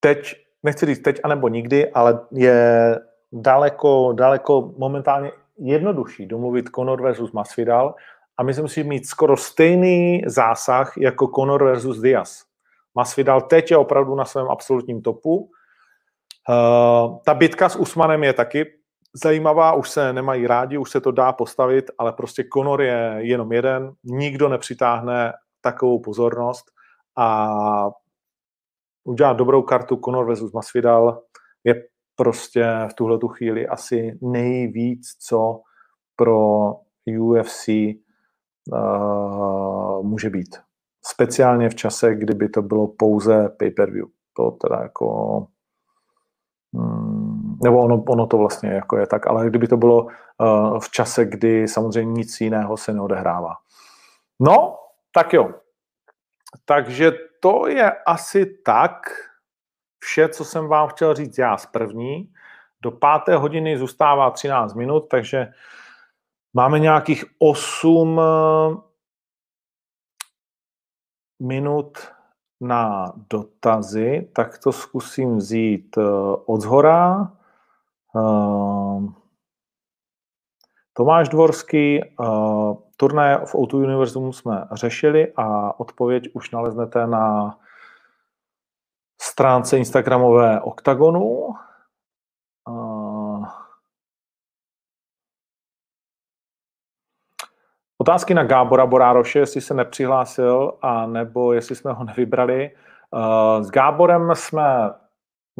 teď, nechci říct teď anebo nikdy, ale je daleko, daleko momentálně jednodušší domluvit Conor versus Masvidal a myslím si mít skoro stejný zásah jako Conor versus Diaz. Masvidal teď je opravdu na svém absolutním topu. Uh, ta bitka s Usmanem je taky zajímavá, už se nemají rádi, už se to dá postavit, ale prostě Conor je jenom jeden, nikdo nepřitáhne takovou pozornost a udělat dobrou kartu Conor versus Masvidal je prostě v tuhle tu chvíli asi nejvíc, co pro UFC uh, eh, může být. Speciálně v čase, kdyby to bylo pouze pay-per-view. To teda jako... Hmm, nebo ono, ono to vlastně jako je tak, ale kdyby to bylo uh, v čase, kdy samozřejmě nic jiného se neodehrává. No, tak jo. Takže to je asi tak vše, co jsem vám chtěl říct já z první. Do páté hodiny zůstává 13 minut, takže máme nějakých 8 eh, minut na dotazy, tak to zkusím vzít eh, od zhora. Eh, Tomáš Dvorský, eh, turné v O2 Univerzum jsme řešili a odpověď už naleznete na stránce Instagramové Octagonu. Eh, otázky na Gábora Borároše, jestli se nepřihlásil a nebo jestli jsme ho nevybrali. S Gáborem jsme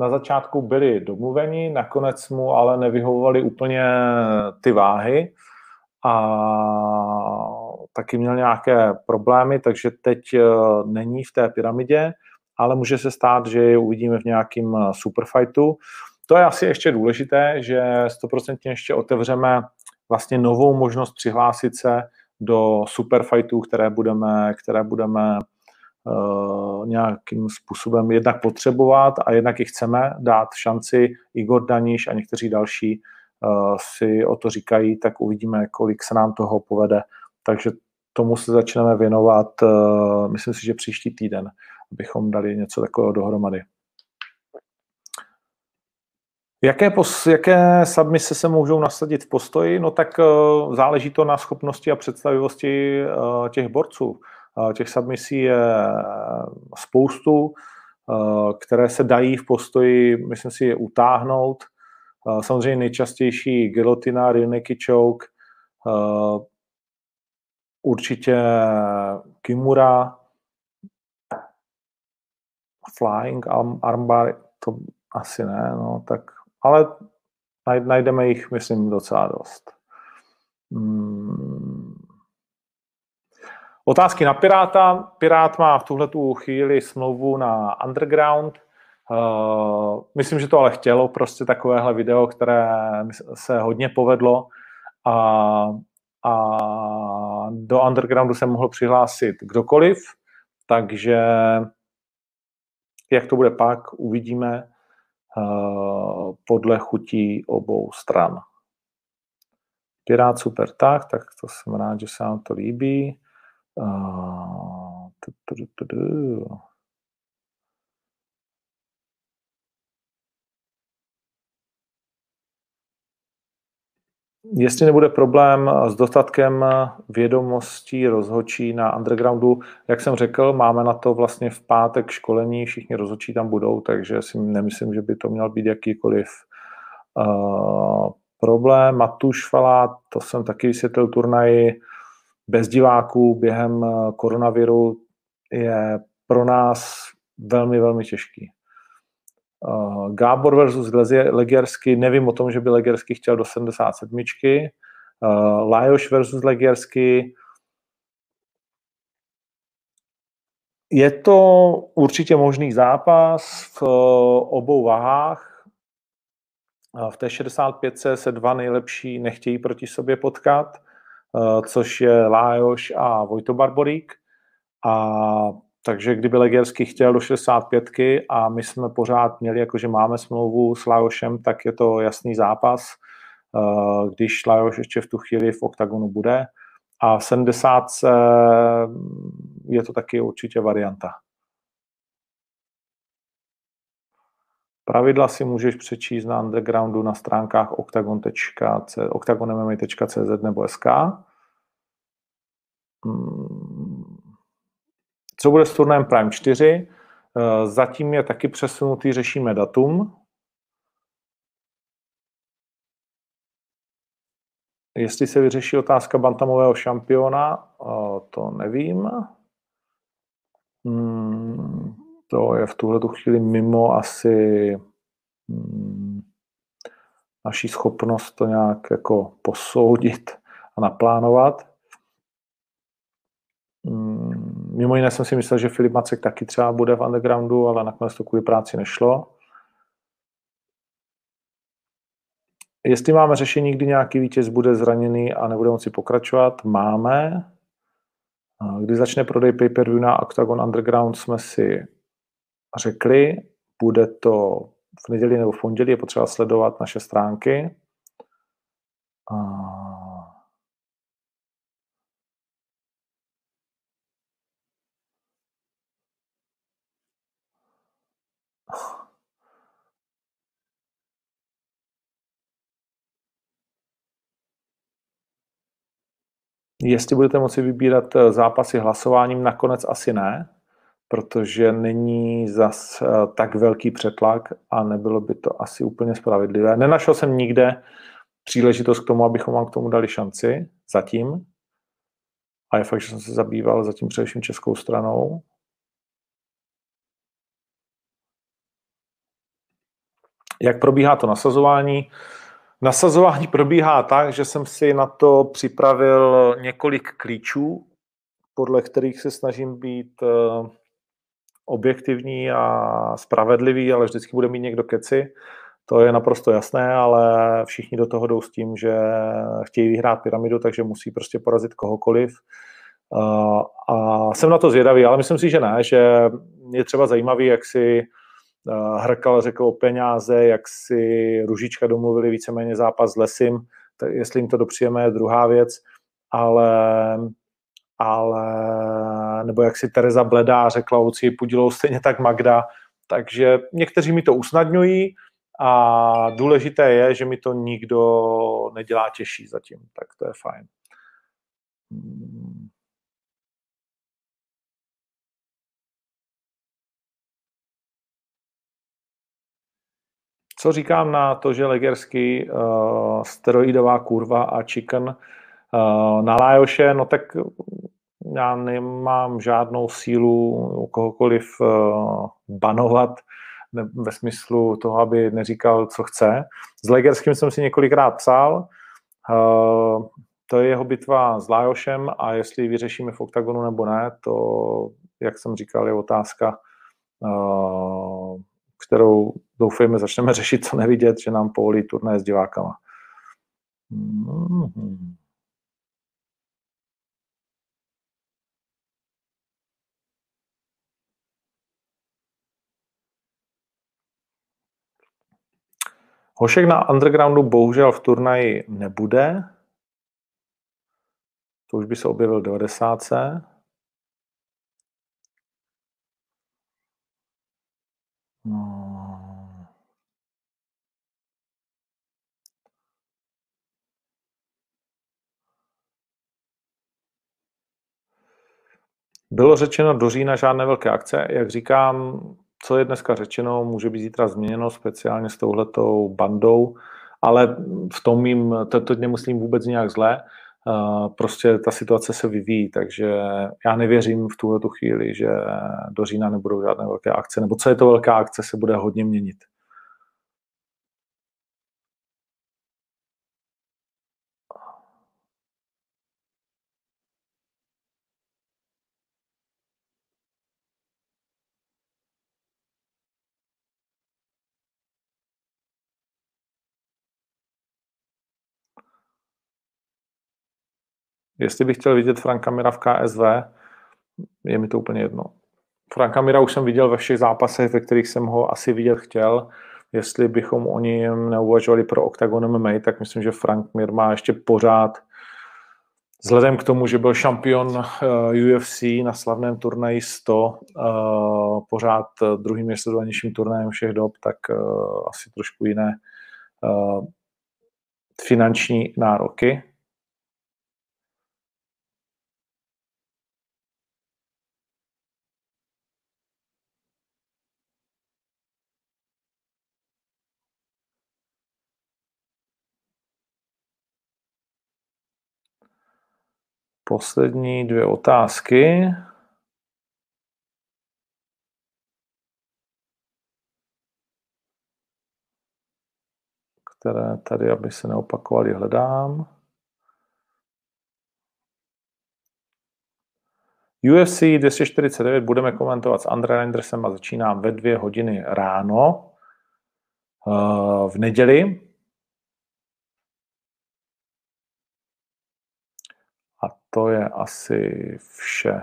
na začátku byli domluveni, nakonec mu ale nevyhovovaly úplně ty váhy a taky měl nějaké problémy, takže teď eh, není v té pyramidě, ale může se stát, že je uvidíme v nějakém eh, superfightu. To je asi ještě důležité, že stoprocentně ještě otevřeme vlastně novou možnost přihlásit se do superfightů, které budeme, které budeme nějakým způsobem jednak potřebovat a jednak i chceme dát šanci. Igor Daniš a někteří další uh, si o to říkají, tak uvidíme, kolik se nám toho povede. Takže tomu se začneme věnovat, uh, myslím si, že příští týden, abychom dali něco takového dohromady. Jaké, pos, jaké submise se můžou nasadit v postoji? No tak záleží to na schopnosti a představivosti těch borců. Těch submisí je spoustu, uh, které se dají v postoji, myslím si, je utáhnout. Uh, samozřejmě nejčastější gilotina, rear choke, určitě Kimura, flying armbar, to asi ne, no tak ale najdeme jich, myslím, docela dost. Hmm. Otázky na Piráta. Pirát má v tuhle chvíli smlouvu na Underground. Uh, myslím, že to ale chtělo prostě takovéhle video, které se hodně povedlo a, a do Undergroundu se mohl přihlásit kdokoliv, takže jak to bude pak, uvidíme. Eh, podle chutí obou stran. Pirát super tak, tak to jsem rád, že se vám to líbí. Jestli nebude problém s dostatkem vědomostí rozhočí na undergroundu, jak jsem řekl, máme na to vlastně v pátek školení, všichni rozhočí tam budou, takže si nemyslím, že by to měl být jakýkoliv uh, problém. Matuš Falát, to jsem taky vysvětlil turnaj bez diváků během koronaviru, je pro nás velmi, velmi těžký. Uh, Gábor versus Legersky, nevím o tom, že by Legersky chtěl do 77. Uh, Lajoš versus Legersky. Je to určitě možný zápas v obou vahách. V té 65 se dva nejlepší nechtějí proti sobě potkat, což je Lajoš a Vojto Barborík. A takže kdyby Legersky chtěl do 65 a my jsme pořád měli, jakože máme smlouvu s Lajošem, tak je to jasný zápas, eh, když Lajoš ještě v tu chvíli v oktagonu bude. A v 70 je to taky určitě varianta. Pravidla si můžeš přečíst na undergroundu na stránkách octagon.cz nebo SK. Hmm. Co bude s turnajem Prime 4? Eh, zatím je taky přesunutý, řešíme datum. Jestli se vyřeší otázka bantamového šampiona, eh, to nevím. Hmm, to je v tuhle chvíli mimo asi hmm, naší schopnost to nějak jako posoudit a naplánovat. Hmm, mimo jiné jsem si myslel, že Filip Macek taky třeba bude v undergroundu, ale nakonec to kvůli práci nešlo. Jestli máme řešení, kdy nějaký vítěz bude zraněný a nebude moci pokračovat, máme. Kdy začne prodej pay-per-view na Octagon Underground, jsme si řekli, bude to v neděli nebo v pondělí, je potřeba sledovat naše stránky. Jestli budete moci vybírat eh, zápasy hlasováním, nakonec asi ne, protože není zas eh, tak velký přetlak a nebylo by to asi úplně spravedlivé. Nenašel jsem nikde příležitost k tomu, abychom vám k tomu dali šanci zatím. A je fakt, že jsem se zabýval zatím především českou stranou. Jak probíhá to nasazování? Nasazování probíhá tak, že jsem si na to připravil několik klíčů, podle kterých se snažím být eh, objektivní a spravedlivý, ale vždycky bude mít někdo keci. To je naprosto jasné, ale všichni do toho jdou s tím, že chtějí vyhrát pyramidu, takže musí prostě porazit kohokoliv. Eh, a jsem na to zvědavý, ale myslím si, že ne, že je třeba zajímavý, jak si Eh, Hrkal řekl o peněze, jak si Ružička domluvili víceméně zápas s Lesim, jestli jim to dopřijeme, je druhá věc, ale, ale nebo jak si Tereza Bledá řekla Lucii Pudilou, stejně tak Magda, takže někteří mi to usnadňují a důležité je, že mi to nikdo nedělá těžší zatím, tak to je fajn. Co říkám na to, že Legersky, uh, steroidová kurva a chicken uh, na Lajoše, no tak já nemám žádnou sílu kohokoliv uh, banovat ve smyslu toho, aby neříkal, co chce. S Legerským jsem si několikrát psal, uh, to je jeho bitva s Lajošem a jestli vyřešíme v oktagonu nebo ne, to, jak jsem říkal, je otázka uh, kterou doufejme začneme řešit, co nevidět, že nám povolí turné s divákama. Mm-hmm. Hošek na undergroundu bohužel v turnaji nebude. To už by se objevil 90. No. Bylo řečeno do října žádné velké akce. Jak říkám, co je dneska řečeno, může být zítra změněno speciálně s touhletou bandou, ale v tom mým, to, to nemyslím vůbec nějak zlé, prostě ta situace se vyvíjí, takže já nevěřím v tuhle tu chvíli, že do října nebudou žádné velké akce, nebo co je to velká akce, se bude hodně měnit. Jestli bych chtěl vidět Franka Mira v KSV, je mi to úplně jedno. Franka Mira už jsem viděl ve všech zápasech, ve kterých jsem ho asi vidět chtěl. Jestli bychom o něm neuvažovali pro Octagon MMA, tak myslím, že Frank Mir má ještě pořád Vzhledem k tomu, že byl šampion eh, UFC na slavném turnaji 100, eh, pořád druhým nejsledovanějším turnajem všech dob, tak eh, asi trošku jiné finanční nároky. Poslední dvě otázky. které tady, aby se neopakovali, hledám. UFC 249 budeme komentovat s Andrej Andersem a začínám ve dvě hodiny ráno eh, v neděli. To je asi vše.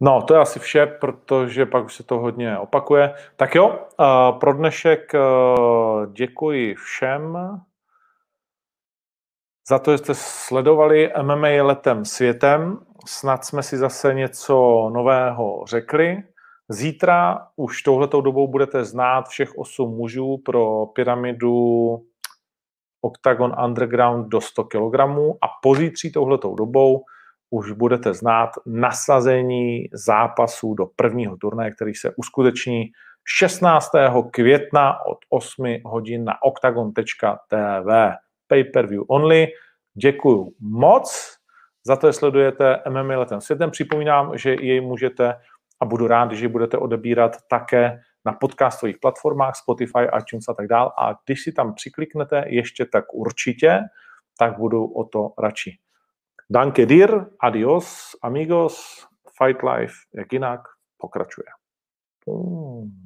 No, to je asi vše, protože pak už se to hodně opakuje. Tak jo, pro dnešek děkuji všem za to, že jste sledovali MMA letem světem. Snad jsme si zase něco nového řekli. Zítra už touhletou dobou budete znát všech osm mužů pro pyramidu Octagon Underground do 100 kg a pozítří touhletou dobou už budete znát nasazení zápasů do prvního turnaje, který se uskuteční 16. května od 8 hodin na octagon.tv. Pay-per-view only. Děkuju moc za to, že sledujete MMA letem světem. Připomínám, že jej můžete a budu rád, že budete odebírat také na podcastových platformách, Spotify, iTunes a tak dále. A když si tam přikliknete ještě tak určitě, tak budu o to radši. Danke dir, adios, amigos, Fight Life, jak jinak, pokračuje. Hmm.